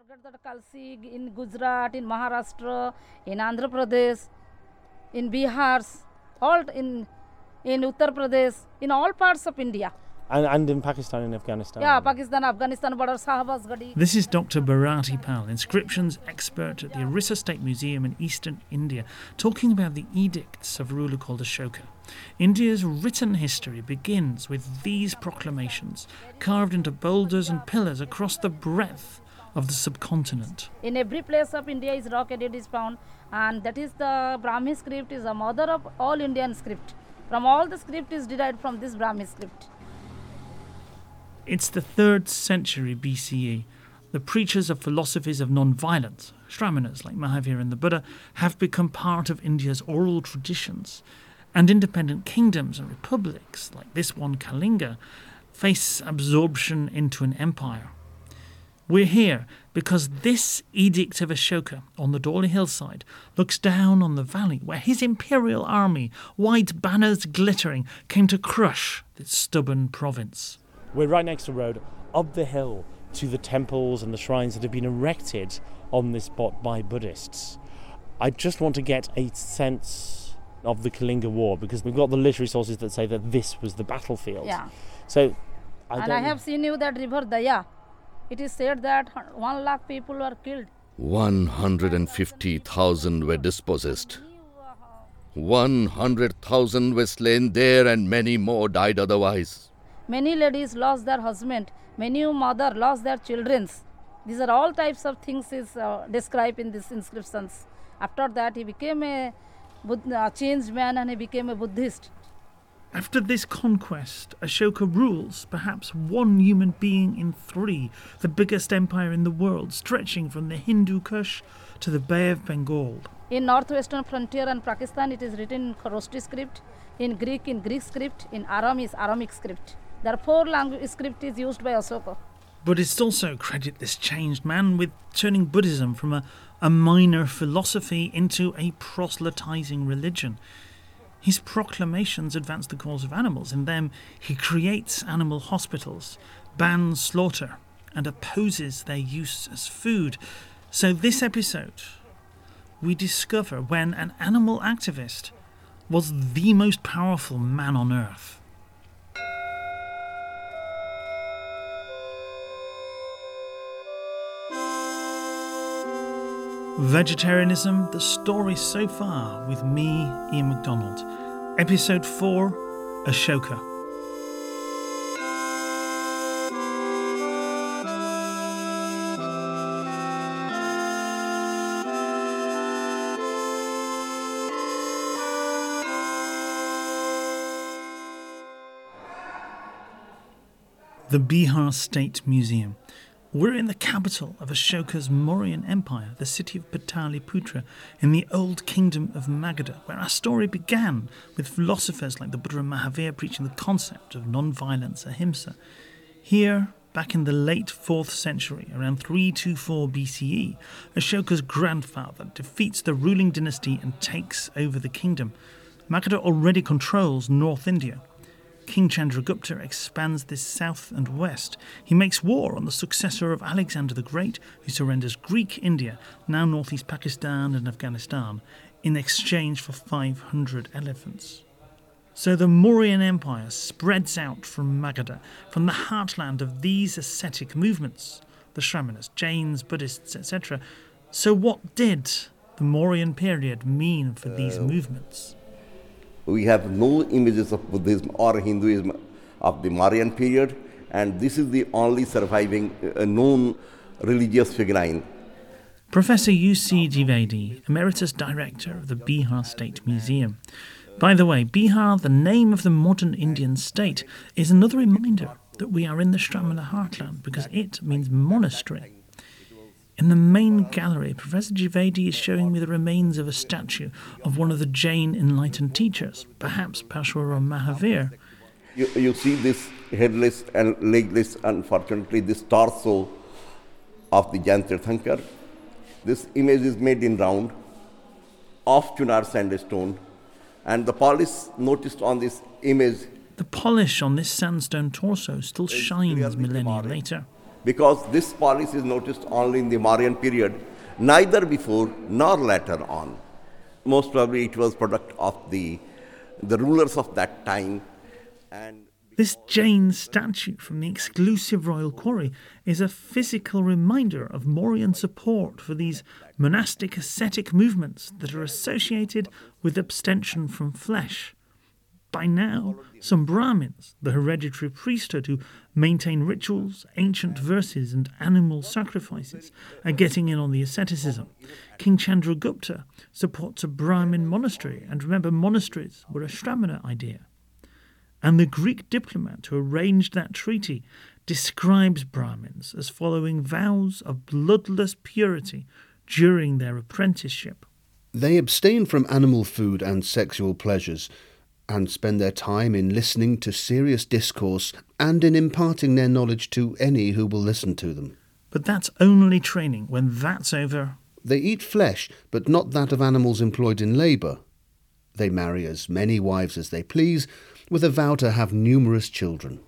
forget that Kalsi in Gujarat, in Maharashtra, in Andhra Pradesh, in Bihar, all in in Uttar Pradesh, in all parts of India. And, and in Pakistan and Afghanistan. Yeah, Pakistan, Afghanistan border, Sahabas Gadi. This is Dr. Bharati Pal, inscriptions expert at the Orissa State Museum in eastern India, talking about the edicts of a ruler called Ashoka. India's written history begins with these proclamations, carved into boulders and pillars across the breadth of the subcontinent. In every place of India is rock edit is found, and that is the Brahmi script is the mother of all Indian script. From all the script is derived from this Brahmi script. It's the 3rd century BCE. The preachers of philosophies of non-violence, Shramanas like Mahavir and the Buddha, have become part of India's oral traditions. And independent kingdoms and republics, like this one Kalinga, face absorption into an empire. We're here because this edict of Ashoka on the Dhauli hillside looks down on the valley where his imperial army, white banners glittering, came to crush this stubborn province. We're right next to the road, up the hill to the temples and the shrines that have been erected on this spot by Buddhists. I just want to get a sense of the Kalinga War because we've got the literary sources that say that this was the battlefield. Yeah. So, I and don't I have seen you that river Daya. It is said that one lakh people were killed. 150,000 were dispossessed. 100,000 were slain there, and many more died otherwise. Many ladies lost their husband. Many mother lost their children. These are all types of things is uh, described in these inscriptions. After that, he became a Bud- uh, changed man and he became a Buddhist. After this conquest, Ashoka rules perhaps one human being in three, the biggest empire in the world, stretching from the Hindu Kush to the Bay of Bengal. In northwestern frontier and Pakistan, it is written in Kharosthi script. In Greek, in Greek script. In Aram is Aramic script. There are four language script is used by Ashoka. Buddhists also credit this changed man with turning Buddhism from a, a minor philosophy into a proselytizing religion. His proclamations advance the cause of animals. In them, he creates animal hospitals, bans slaughter, and opposes their use as food. So, this episode, we discover when an animal activist was the most powerful man on earth. Vegetarianism, the story so far with me, Ian MacDonald. Episode 4 Ashoka. The Bihar State Museum. We're in the capital of Ashoka's Mauryan Empire, the city of Pataliputra, in the old kingdom of Magadha, where our story began with philosophers like the Buddha and Mahavir preaching the concept of non-violence, ahimsa. Here, back in the late 4th century, around 324 BCE, Ashoka's grandfather defeats the ruling dynasty and takes over the kingdom. Magadha already controls North India, King Chandragupta expands this south and west. He makes war on the successor of Alexander the Great, who surrenders Greek India, now northeast Pakistan and Afghanistan, in exchange for 500 elephants. So the Mauryan Empire spreads out from Magadha, from the heartland of these ascetic movements, the Shramanas, Jains, Buddhists, etc. So, what did the Mauryan period mean for these uh, movements? We have no images of Buddhism or Hinduism of the Mauryan period, and this is the only surviving uh, known religious figurine. Professor U.C. Dwivedi, Emeritus Director of the Bihar State Museum. By the way, Bihar, the name of the modern Indian state, is another reminder that we are in the Shramana heartland because it means monastery. In the main gallery, Professor Dwivedi is showing me the remains of a statue of one of the Jain enlightened teachers, perhaps Parashurama Mahavir. You, you see this headless and legless, unfortunately, this torso of the Jain Tirthankar. This image is made in round of Chunar sandstone, and the polish noticed on this image The polish on this sandstone torso still shines millennia later. Because this policy is noticed only in the Mauryan period, neither before nor later on. Most probably it was product of the, the rulers of that time and This Jain statue from the exclusive royal quarry is a physical reminder of Mauryan support for these monastic ascetic movements that are associated with abstention from flesh. By now, some Brahmins, the hereditary priesthood who maintain rituals, ancient verses, and animal sacrifices, are getting in on the asceticism. King Chandragupta supports a Brahmin monastery, and remember, monasteries were a Shramana idea. And the Greek diplomat who arranged that treaty describes Brahmins as following vows of bloodless purity during their apprenticeship. They abstain from animal food and sexual pleasures, and spend their time in listening to serious discourse and in imparting their knowledge to any who will listen to them. But that's only training. When that's over, They eat flesh, but not that of animals employed in labour. They marry as many wives as they please, with a vow to have numerous children.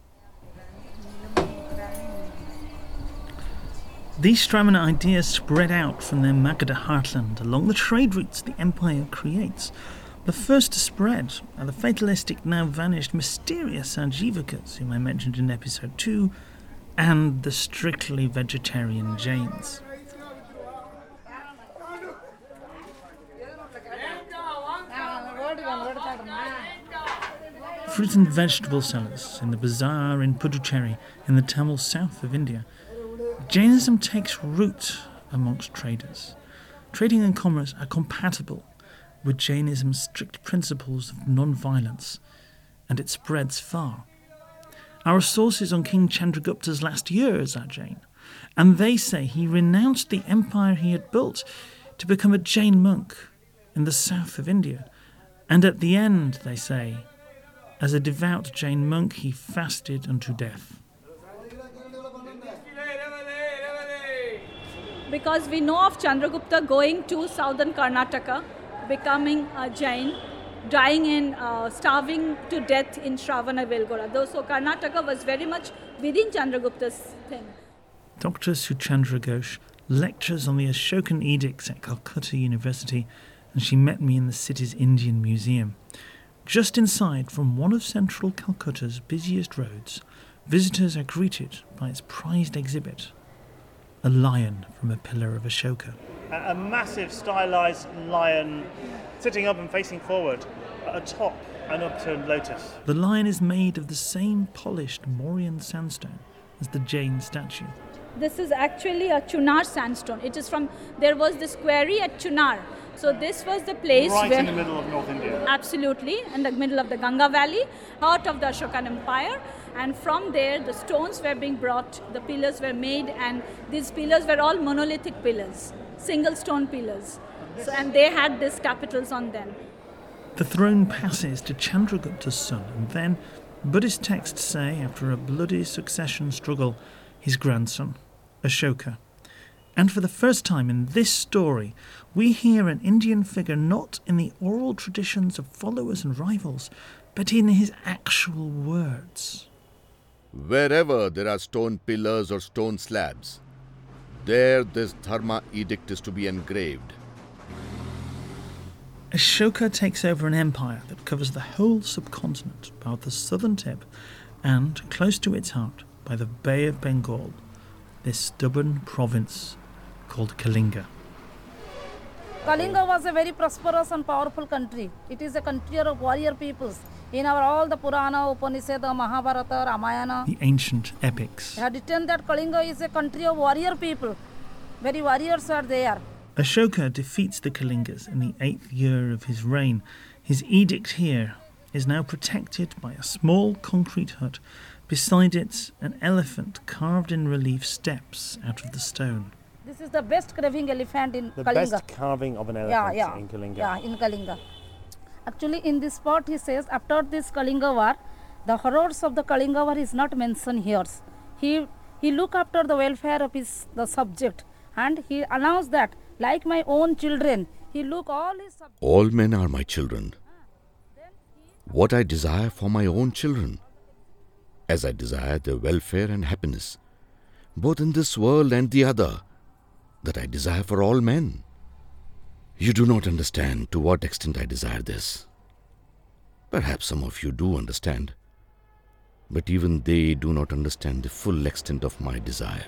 These Shramana ideas spread out from their Magadha heartland along the trade routes the empire creates. The first to spread are the fatalistic, now vanished, mysterious Ajivakas, whom I mentioned in episode 2, and the strictly vegetarian Jains. Fruit and vegetable sellers in the bazaar in Puducherry in the Tamil south of India. Jainism takes root amongst traders. Trading and commerce are compatible with Jainism's strict principles of non-violence, and it spreads far. Our sources on King Chandragupta's last years are Jain, and they say he renounced the empire he had built to become a Jain monk in the south of India. And at the end, they say, as a devout Jain monk, he fasted unto death. because we know of Chandragupta going to southern Karnataka, becoming a Jain, dying in uh, starving to death in Shravana Velgora. Though so Karnataka was very much within Chandragupta's thing. Dr. Suchandra Ghosh lectures on the Ashokan edicts at Calcutta University, and she met me in the city's Indian Museum. Just inside from one of central Calcutta's busiest roads, visitors are greeted by its prized exhibit a lion from a pillar of Ashoka. a a massive stylized lion sitting up and facing forward atop an upturned lotus. The lion is made of the same polished Mauryan sandstone as the Jain statue. This is actually a Chunar sandstone. It is from there was this quarry at Chunar. So this was the place Right where in the middle of North India. absolutely in the middle of the Ganga Valley, heart of the Ashokan Empire. And from there, the stones were being brought, the pillars were made, and these pillars were all monolithic pillars, single stone pillars. So, and they had these capitals on them. The throne passes to Chandragupta's son, and then, Buddhist texts say, after a bloody succession struggle, his grandson, Ashoka. And for the first time in this story, we hear an Indian figure not in the oral traditions of followers and rivals, but in his actual words. Wherever there are stone pillars or stone slabs, there this Dharma edict is to be engraved. Ashoka takes over an empire that covers the whole subcontinent, both the southern tip and, close to its heart, by the Bay of Bengal, this stubborn province called Kalinga. Kalinga was a very prosperous and powerful country. It is a country of warrior peoples. In our all the Purana, Upanishad, Mahabharata, Ramayana, The ancient epics. they have written that Kalinga is a country of warrior people. Very warriors are there. Ashoka defeats the Kalingas in the eighth year of his reign. His edict here is now protected by a small concrete hut. Beside it, an elephant carved in relief steps out of the stone. This is the best carving elephant in The Kalinga. The best carving of an yeah, elephant yeah, in Kalinga. yeah, in Kalinga. Actually, in this part, he says after this Kalinga war, the horrors of the Kalinga war is not mentioned here. He he look after the welfare of his the subject, and he announced that like my own children, he look all his. All men are my children. What I desire for my own children, as I desire their welfare and happiness. both in this world and the other, that I desire for all men. You do not understand to what extent I desire this. Perhaps some of you do understand, but even they do not understand the full extent of my desire.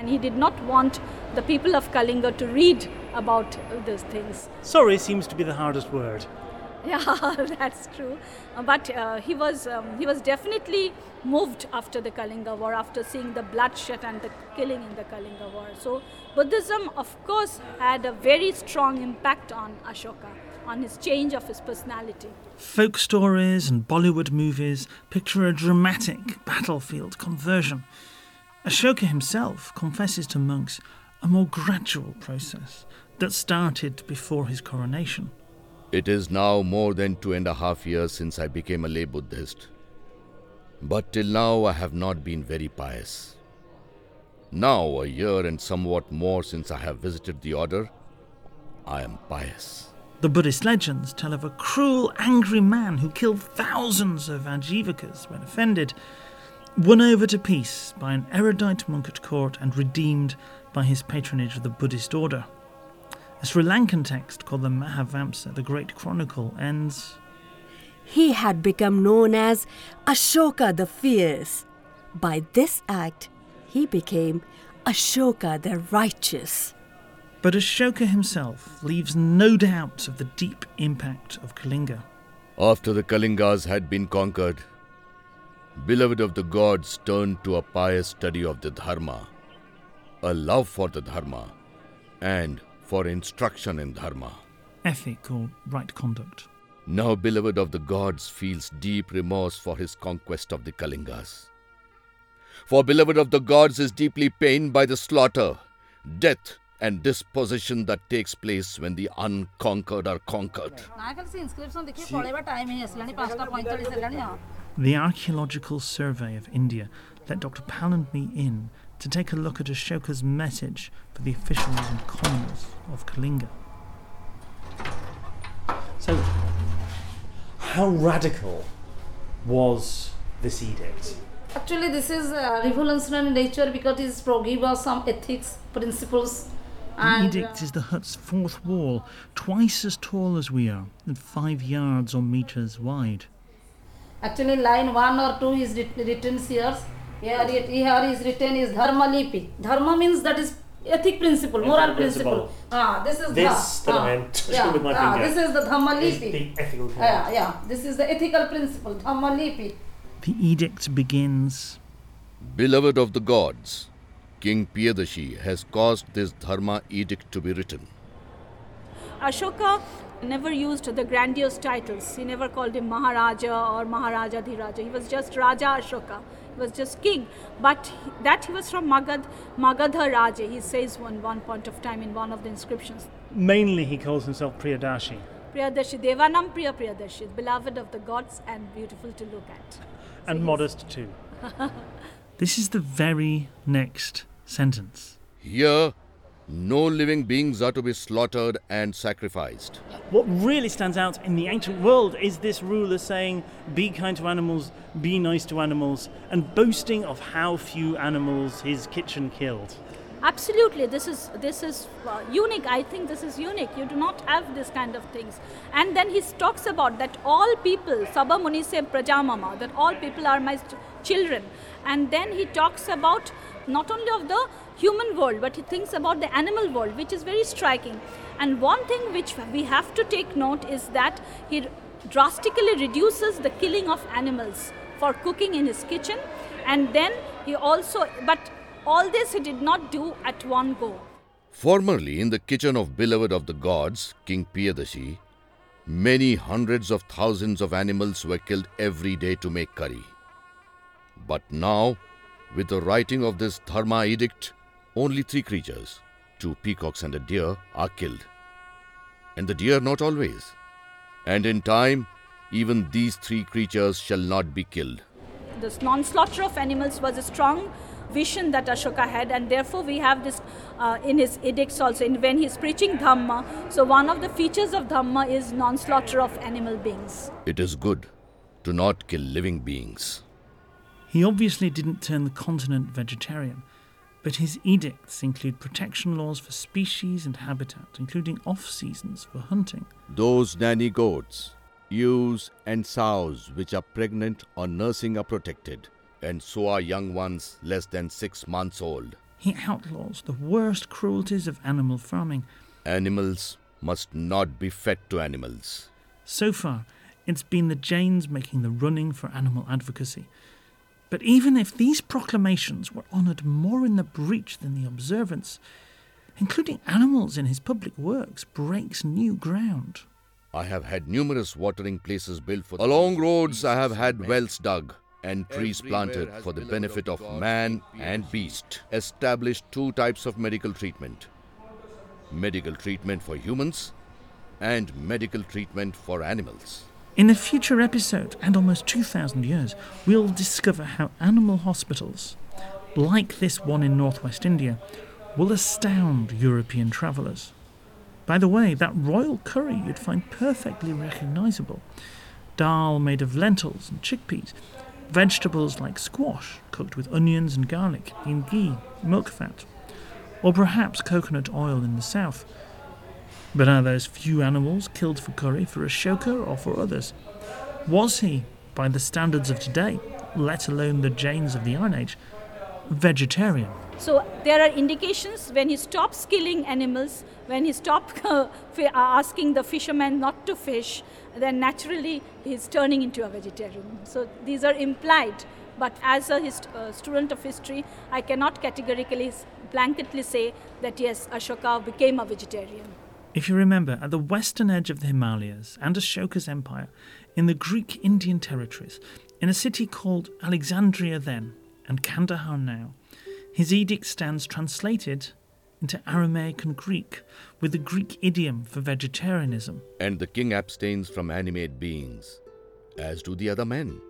And he did not want the people of Kalinga to read about these things. Sorry seems to be the hardest word. Yeah, that's true. Uh, but uh, he was um, he was definitely moved after the Kalinga War, after seeing the bloodshed and the killing in the Kalinga War. So Buddhism, of course, had a very strong impact on Ashoka, on his change of his personality. Folk stories and Bollywood movies picture a dramatic battlefield conversion. Ashoka himself confesses to monks a more gradual process that started before his coronation. It is now more than two and a half years since I became a lay Buddhist. But till now I have not been very pious. Now, a year and somewhat more since I have visited the order, I am pious. The Buddhist legends tell of a cruel, angry man who killed thousands of Ajivakas when offended, won over to peace by an erudite monk at court, and redeemed by his patronage of the Buddhist order. A Sri Lankan text called the Mahavamsa, the Great Chronicle, ends He had become known as Ashoka the Fierce. By this act, he became Ashoka the Righteous. But Ashoka himself leaves no doubt of the deep impact of Kalinga. After the Kalingas had been conquered, beloved of the gods turned to a pious study of the Dharma, a love for the Dharma, and for instruction in Dharma. Ethic or right conduct. Now, beloved of the gods feels deep remorse for his conquest of the Kalingas. For beloved of the gods is deeply pained by the slaughter, death, and disposition that takes place when the unconquered are conquered. The Archaeological Survey of India let Dr. Pal and me in to take a look at Ashoka's message for the officials and commoners of Kalinga. So, how radical was this edict? Actually, this is uh, revolutionary nature because it forgive us some ethics principles. The edict is the hut's fourth wall, twice as tall as we are, and five yards or meters wide. actually, line one or two is written here. Here, it, here is written is dharma lipi. Dharma means that is ethic principle, moral principle. principle. Ah, this is This dha. that ah, I am yeah, with my ah, finger This is the dhamma is lipi. the ethical Yeah, command. yeah. This is the ethical principle, dhamma lipi. The edict begins Beloved of the gods, King Piyadashi has caused this Dharma edict to be written. Ashoka never used the grandiose titles. He never called him Maharaja or Maharaja Dhiraja. He was just Raja Ashoka. He was just king. But he- that he was from Magad, Magadha Raja, he says one, one point of time in one of the inscriptions. Mainly, he calls himself Priyadashi. Priyadashi, Devanam Priya Priyadashi, beloved of the gods and beautiful to look at. And modest too. This is the very next sentence. Here, no living beings are to be slaughtered and sacrificed. What really stands out in the ancient world is this ruler saying, be kind to animals, be nice to animals, and boasting of how few animals his kitchen killed. Absolutely, this is this is uh, unique. I think this is unique. You do not have this kind of things. And then he talks about that all people, Sabha Muni se Prajamama, that all people are my ch- children. And then he talks about not only of the human world, but he thinks about the animal world, which is very striking. And one thing which we have to take note is that he drastically reduces the killing of animals for cooking in his kitchen. And then he also, but all this he did not do at one go. Formerly, in the kitchen of beloved of the gods, King Piyadashi, many hundreds of thousands of animals were killed every day to make curry. But now, with the writing of this Dharma edict, only three creatures, two peacocks and a deer, are killed. And the deer not always. And in time, even these three creatures shall not be killed. This non slaughter of animals was a strong vision that Ashoka had, and therefore we have this uh, in his edicts also. In when he's preaching Dhamma, so one of the features of Dhamma is non slaughter of animal beings. It is good to not kill living beings. He obviously didn't turn the continent vegetarian, but his edicts include protection laws for species and habitat, including off seasons for hunting. Those nanny goats, ewes, and sows which are pregnant or nursing are protected, and so are young ones less than six months old. He outlaws the worst cruelties of animal farming. Animals must not be fed to animals. So far, it's been the Jains making the running for animal advocacy. But even if these proclamations were honoured more in the breach than the observance, including animals in his public works breaks new ground. I have had numerous watering places built for along roads I have had wells dug and trees planted for the benefit of man and beast. Established two types of medical treatment. Medical treatment for humans and medical treatment for animals. In a future episode, and almost 2,000 years, we'll discover how animal hospitals, like this one in northwest India, will astound European travellers. By the way, that royal curry you'd find perfectly recognisable. Dal made of lentils and chickpeas, vegetables like squash cooked with onions and garlic in ghee, milk fat, or perhaps coconut oil in the south. But are those few animals killed for curry for Ashoka or for others? Was he, by the standards of today, let alone the Jains of the Iron Age, vegetarian? So there are indications when he stops killing animals, when he stops uh, asking the fishermen not to fish, then naturally he's turning into a vegetarian. So these are implied. But as a hist- uh, student of history, I cannot categorically, blanketly say that yes, Ashoka became a vegetarian. If you remember, at the western edge of the Himalayas and Ashoka's empire, in the Greek Indian territories, in a city called Alexandria then and Kandahar now, his edict stands translated into Aramaic and Greek, with the Greek idiom for vegetarianism. And the king abstains from animate beings, as do the other men.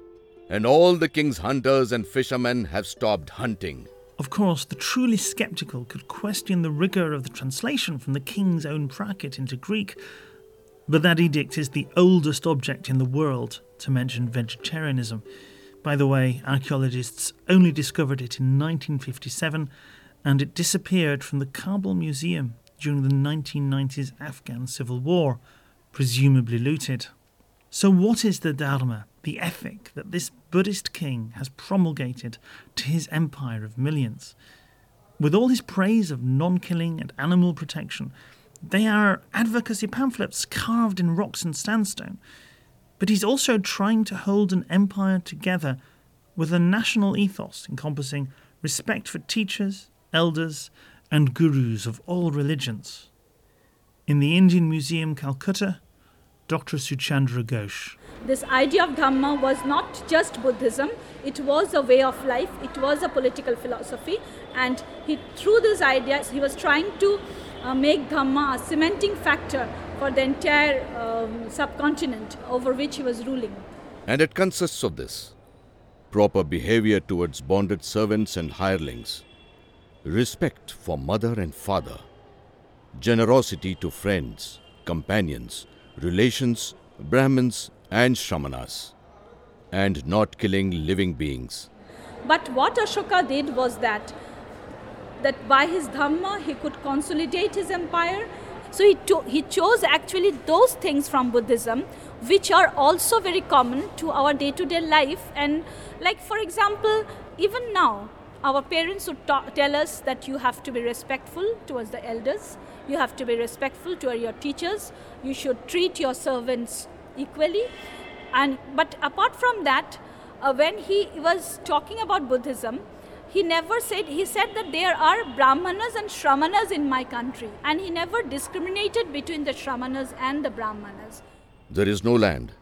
And all the king's hunters and fishermen have stopped hunting. Of course, the truly sceptical could question the rigour of the translation from the king's own Prakrit into Greek, but that edict is the oldest object in the world to mention vegetarianism. By the way, archaeologists only discovered it in 1957 and it disappeared from the Kabul Museum during the 1990s Afghan civil war, presumably looted. So, what is the Dharma, the ethic that this Buddhist king has promulgated to his empire of millions? With all his praise of non killing and animal protection, they are advocacy pamphlets carved in rocks and sandstone. But he's also trying to hold an empire together with a national ethos encompassing respect for teachers, elders, and gurus of all religions. In the Indian Museum, Calcutta, Dr. Suchandra Ghosh. This idea of Dhamma was not just Buddhism, it was a way of life, it was a political philosophy, and he, through these ideas, he was trying to uh, make Dhamma a cementing factor for the entire um, subcontinent over which he was ruling. And it consists of this proper behavior towards bonded servants and hirelings, respect for mother and father, generosity to friends, companions, relations, Brahmins, and Shramanas, and not killing living beings. But what Ashoka did was that that by his dhamma he could consolidate his empire. So he, to- he chose actually those things from Buddhism which are also very common to our day to day life. And, like, for example, even now, our parents would ta- tell us that you have to be respectful towards the elders, you have to be respectful to your teachers, you should treat your servants equally. And, but apart from that, uh, when he was talking about Buddhism, he never said, he said that there are Brahmanas and Shramanas in my country. And he never discriminated between the Shramanas and the Brahmanas. There is no land,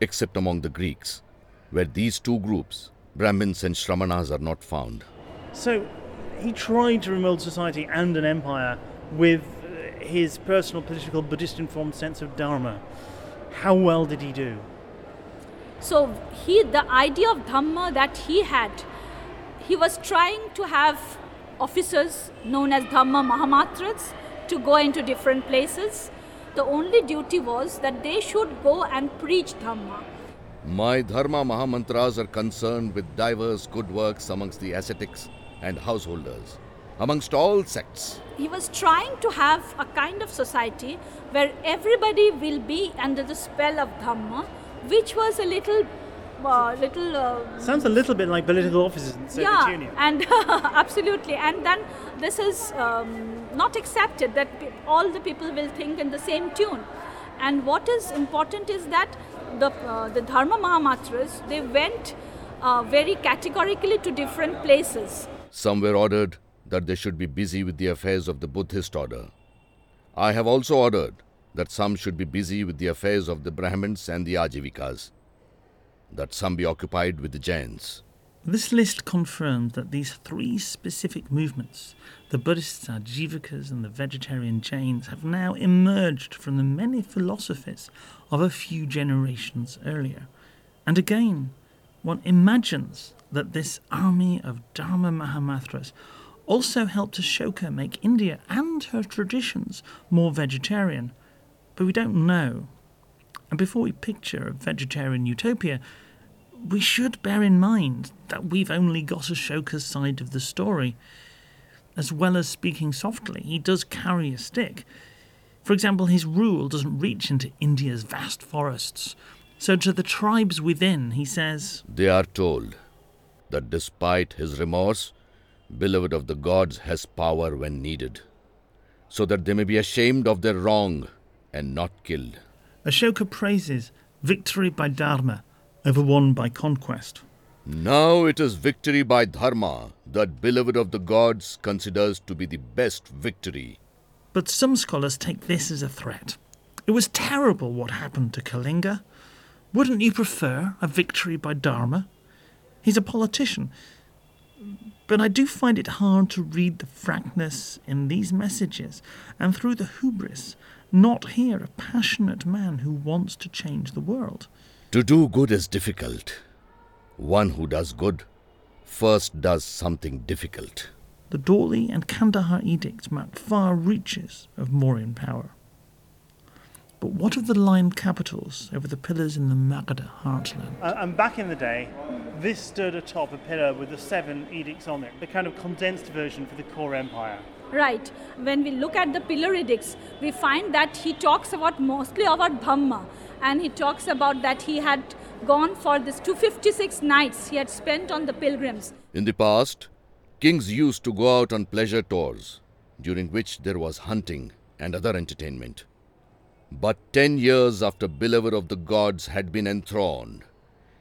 except among the Greeks, where these two groups, Brahmins and Shramanas, are not found. So he tried to remold society and an empire with his personal political Buddhist informed sense of Dharma. How well did he do? So he, the idea of Dhamma that he had, he was trying to have officers known as Dhamma Mahamatras to go into different places. The only duty was that they should go and preach Dhamma. My Dharma Mahamatras are concerned with diverse good works amongst the ascetics and householders, amongst all sects. He was trying to have a kind of society where everybody will be under the spell of Dhamma, which was a little, uh, little. Uh, Sounds a little bit like political offices in the Soviet yeah, Union. and absolutely. And then this is um, not accepted that pe- all the people will think in the same tune. And what is important is that the uh, the Dharma Mahamatras they went uh, very categorically to different places. Some were ordered that they should be busy with the affairs of the Buddhist order. I have also ordered that some should be busy with the affairs of the Brahmins and the Ajivikas, that some be occupied with the Jains. This list confirms that these three specific movements, the Buddhists, Ajivikas, and the vegetarian Jains, have now emerged from the many philosophies of a few generations earlier. And again, one imagines that this army of Dharma Mahamatras also helped Ashoka make India and her traditions more vegetarian. But we don't know. And before we picture a vegetarian utopia, we should bear in mind that we've only got Ashoka's side of the story. As well as speaking softly, he does carry a stick. For example, his rule doesn't reach into India's vast forests. So, to the tribes within, he says, They are told that despite his remorse, beloved of the gods has power when needed, so that they may be ashamed of their wrong and not killed. Ashoka praises victory by Dharma over one by conquest. Now it is victory by Dharma that beloved of the gods considers to be the best victory. But some scholars take this as a threat. It was terrible what happened to Kalinga. Wouldn't you prefer a victory by Dharma? He's a politician. But I do find it hard to read the frankness in these messages and through the hubris not hear a passionate man who wants to change the world. To do good is difficult. One who does good first does something difficult. The Dhauli and Kandahar edicts mark far reaches of Mauryan power. But what of the lion capitals over the pillars in the Magadha heartland? Uh, and back in the day, this stood atop a pillar with the seven edicts on it, the kind of condensed version for the core empire. Right. When we look at the pillar edicts, we find that he talks about mostly about Dhamma, and he talks about that he had gone for this 256 nights he had spent on the pilgrims. In the past, kings used to go out on pleasure tours, during which there was hunting and other entertainment. But ten years after beloved of the gods had been enthroned,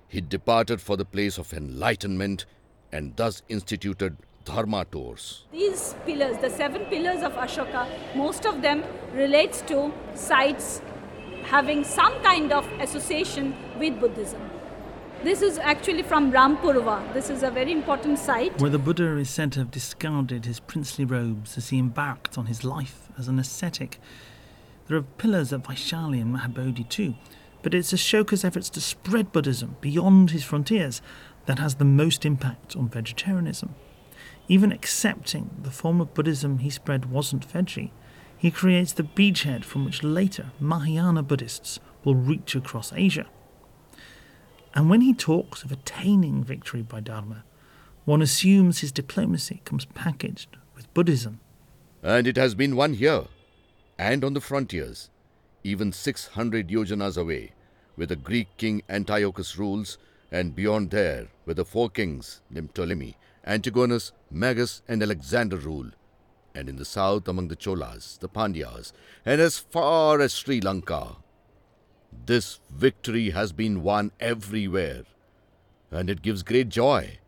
he departed for the place of enlightenment and thus instituted dharma tours. These pillars, the seven pillars of Ashoka, most of them relates to sites having some kind of association with Buddhism. This is actually from Rampurva. This is a very important site. Where the Buddha is said to have discarded his princely robes as he embarked on his life as an ascetic. There are pillars at Vaishali and Mahabodhi too, but it's Ashoka's efforts to spread Buddhism beyond his frontiers that has the most impact on vegetarianism. Even accepting the form of Buddhism he spread wasn't veggie, he creates the beachhead from which later Mahayana Buddhists will reach across Asia. And when he talks of attaining victory by Dharma, one assumes his diplomacy comes packaged with Buddhism. And it has been one here and on the frontiers, even 600 yojanas away, where the Greek king Antiochus rules, and beyond there, where the four kings named Ptolemy, Antigonus, Magas, and Alexander rule, and in the south among the Cholas, the Pandyas, and as far as Sri Lanka. This victory has been won everywhere, and it gives great joy.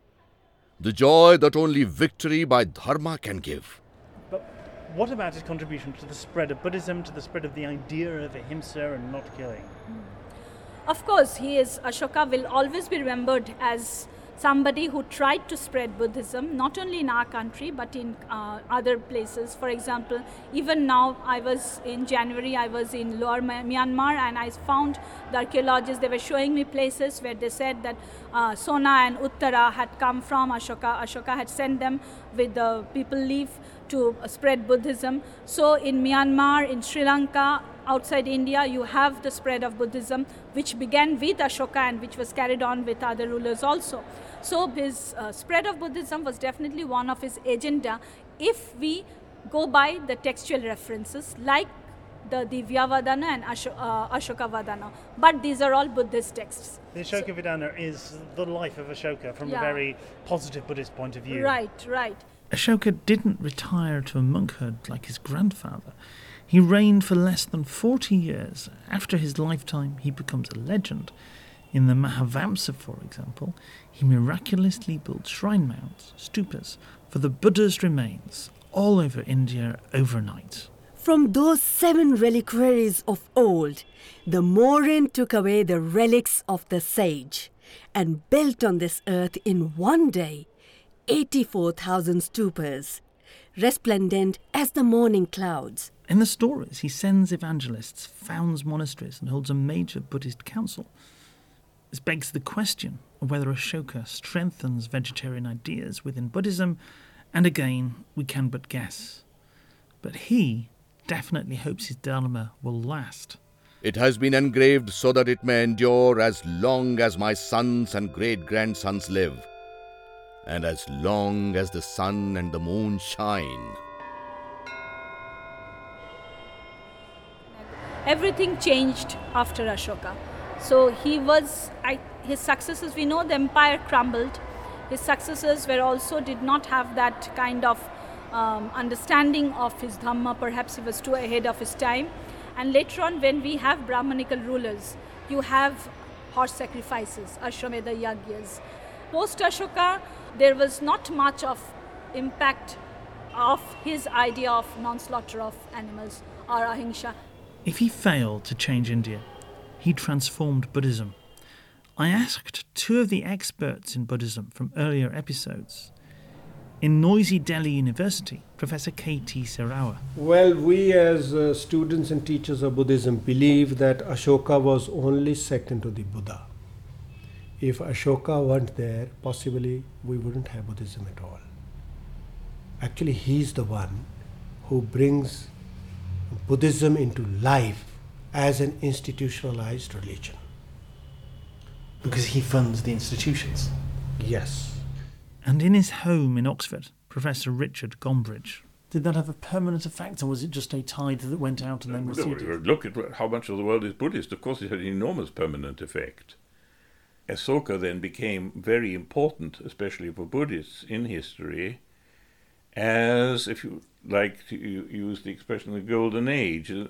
The joy that only victory by Dharma can give. What about his contribution to the spread of Buddhism, to the spread of the idea of ahimsa and not killing? Of course, he is Ashoka will always be remembered as somebody who tried to spread Buddhism not only in our country but in uh, other places. For example, even now I was in January, I was in Lower Myanmar and I found the archaeologists, they were showing me places where they said that uh, Sona and Uttara had come from Ashoka. Ashoka had sent them with the people leave to spread Buddhism. So in Myanmar, in Sri Lanka, outside India, you have the spread of Buddhism, which began with Ashoka and which was carried on with other rulers also. So his uh, spread of Buddhism was definitely one of his agenda if we go by the textual references like the Divyavadana and Asho- uh, Ashoka Vadana. But these are all Buddhist texts. The Ashoka Vadana is the life of Ashoka from Yeah. a very positive Buddhist point of view. Right, right. Ashoka didn't retire to a monkhood like his grandfather. He reigned for less than 40 years. After his lifetime, he becomes a legend. In the Mahavamsa, for example, he miraculously built shrine mounds, stupas, for the Buddha's remains all over India overnight. From those seven reliquaries of old, the Mauryan took away the relics of the sage and built on this earth in one day 84,000 stupas, resplendent as the morning clouds. In the stories, he sends evangelists, founds monasteries, and holds a major Buddhist council. This begs the question of whether Ashoka strengthens vegetarian ideas within Buddhism, and again, we can but guess. But he definitely hopes his Dharma will last. It has been engraved so that it may endure as long as my sons and great grandsons live, and as long as the sun and the moon shine. everything changed after Ashoka. So he was, I, his successors, we know the empire crumbled. His successors were also did not have that kind of um, understanding of his Dhamma. Perhaps he was too ahead of his time. And later on, when we have Brahmanical rulers, you have horse sacrifices, Ashwamedha Yagyas. Post Ashoka, there was not much of impact of his idea of non-slaughter of animals or ahimsa. If he failed to change India, he transformed Buddhism. I asked two of the experts in Buddhism from earlier episodes. In noisy Delhi University, Professor K.T. Sarao. Well, we as uh, students and teachers of Buddhism believe that Ashoka was only second to the Buddha. If Ashoka weren't there, possibly we wouldn't have Buddhism at all. Actually, he's the one who brings Buddhism into life as an institutionalized religion. Because he funds the institutions. Yes. And in his home in Oxford, Professor Richard Gombrich. Did that have a permanent effect, or was it just a tide that went out and then receded? Look at how much of the world is Buddhist. Of course, it had an enormous permanent effect. Asoka then became very important, especially for Buddhists in history, as, if you like to use the expression, the Golden Age. Uh,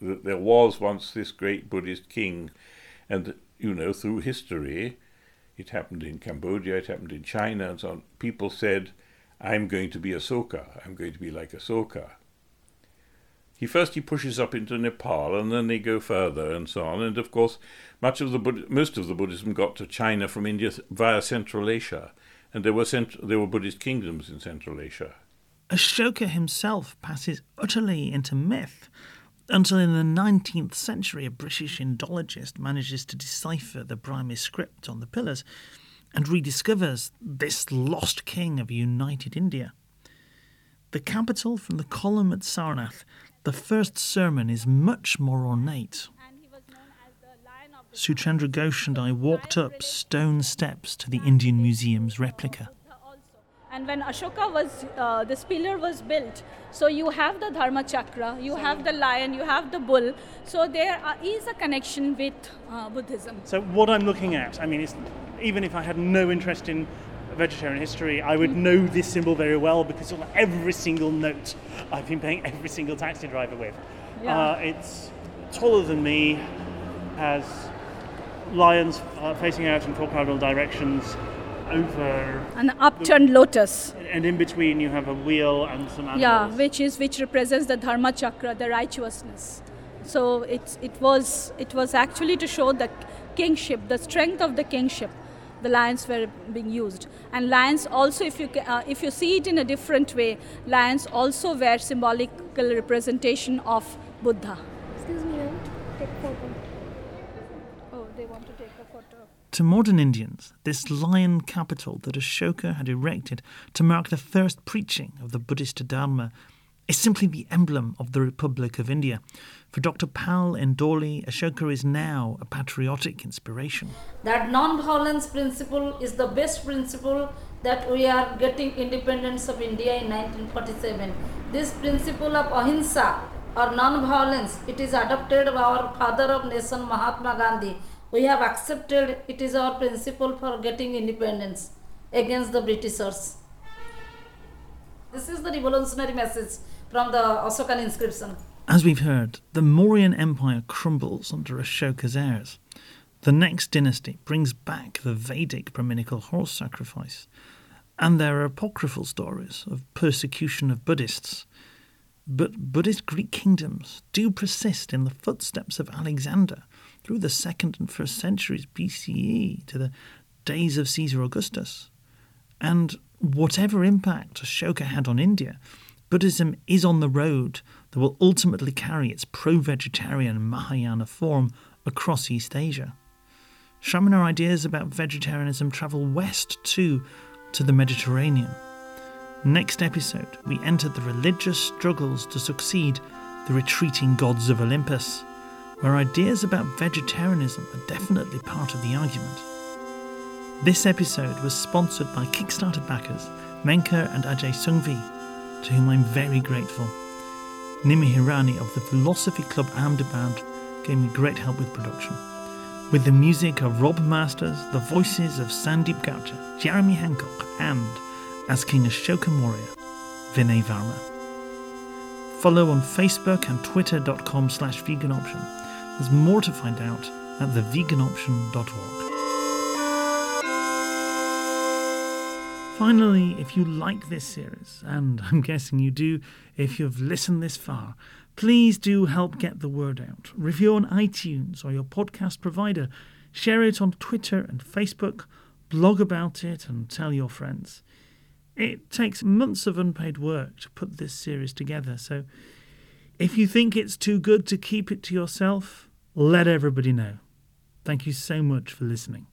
there was once this great Buddhist king, and, you know, through history, it happened in Cambodia, it happened in China, and so on. People said, I'm going to be Asoka, I'm going to be like Asoka. He first he pushes up into Nepal, and then they go further, and so on. And of course, much of the most of the Buddhism got to China from India via Central Asia, and there were cent- there were Buddhist kingdoms in Central Asia. Ashoka himself passes utterly into myth until in the 19th century a British Indologist manages to decipher the Brahmi script on the pillars and rediscovers this lost king of united India. The capital from the column at Sarnath, the first sermon is much more ornate. Suchandra Ghosh and I walked up stone steps to the Indian Museum's replica. And when Ashoka was, uh, this pillar was built, so you have the Dharma Chakra, you have the lion, you have the bull. So there are, is a connection with uh, Buddhism. So what I'm looking at, I mean, it's, even if I had no interest in vegetarian history, I would know this symbol very well because on every single note I've been paying every single taxi driver with. Yeah. Uh, it's taller than me, has lions uh, facing out in four cardinal directions over An upturned lotus. and in between you have a wheel and some animals. Yeah, which is which represents the Dharma Chakra, the righteousness. So it it was it was actually to show the kingship, the strength of the kingship. The lions were being used, and lions also, if you uh, if you see it in a different way, lions also were symbolical representation of Buddha. Excuse me, ma'am. Take photo. Oh, they want to take a photo. To modern Indians, this lion capital that Ashoka had erected to mark the first preaching of the Buddhist Dharma is simply the emblem of the Republic of India. For Dr. Pal in Dhauli, Ashoka is now a patriotic inspiration. That non-violence principle is the best principle that we are getting independence of India in 1947. This principle of ahimsa or non-violence, it is adopted by our father of nation Mahatma Gandhi. We have accepted it is our principle for getting independence against the Britishers. This is the revolutionary message from the Ashokan inscription. As we've heard, the Mauryan Empire crumbles under Ashoka's heirs. The next dynasty brings back the Vedic Brahminical horse sacrifice, and there are apocryphal stories of persecution of Buddhists. But Buddhist Greek kingdoms do persist in the footsteps of Alexander through the second and first centuries BCE to the days of Caesar Augustus. And whatever impact Ashoka had on India, Buddhism is on the road that will ultimately carry its pro vegetarian Mahayana form across East Asia. Shramana ideas about vegetarianism travel west too to the Mediterranean. Next episode, we enter the religious struggles to succeed the retreating gods of Olympus, where ideas about vegetarianism are definitely part of the argument. This episode was sponsored by Kickstarter backers Menka and Ajay Sanghvi, to whom I'm very grateful. Nimi Hirani of the Philosophy Club Ahmedabad gave me great help with production. With the music of Rob Masters, the voices of Sandeep Gaucha, Jeremy Hancock, and, as King Ashoka Maurya, Vinay Varma. Follow on Facebook and twitter.com slash veganoption. There's more to find out at theveganoption.org. Finally, if you like this series, and I'm guessing you do if you've listened this far, please do help get the word out. Review on iTunes or your podcast provider. Share it on Twitter and Facebook. Blog about it and tell your friends. It takes months of unpaid work to put this series together, so if you think it's too good to keep it to yourself, let everybody know. Thank you so much for listening.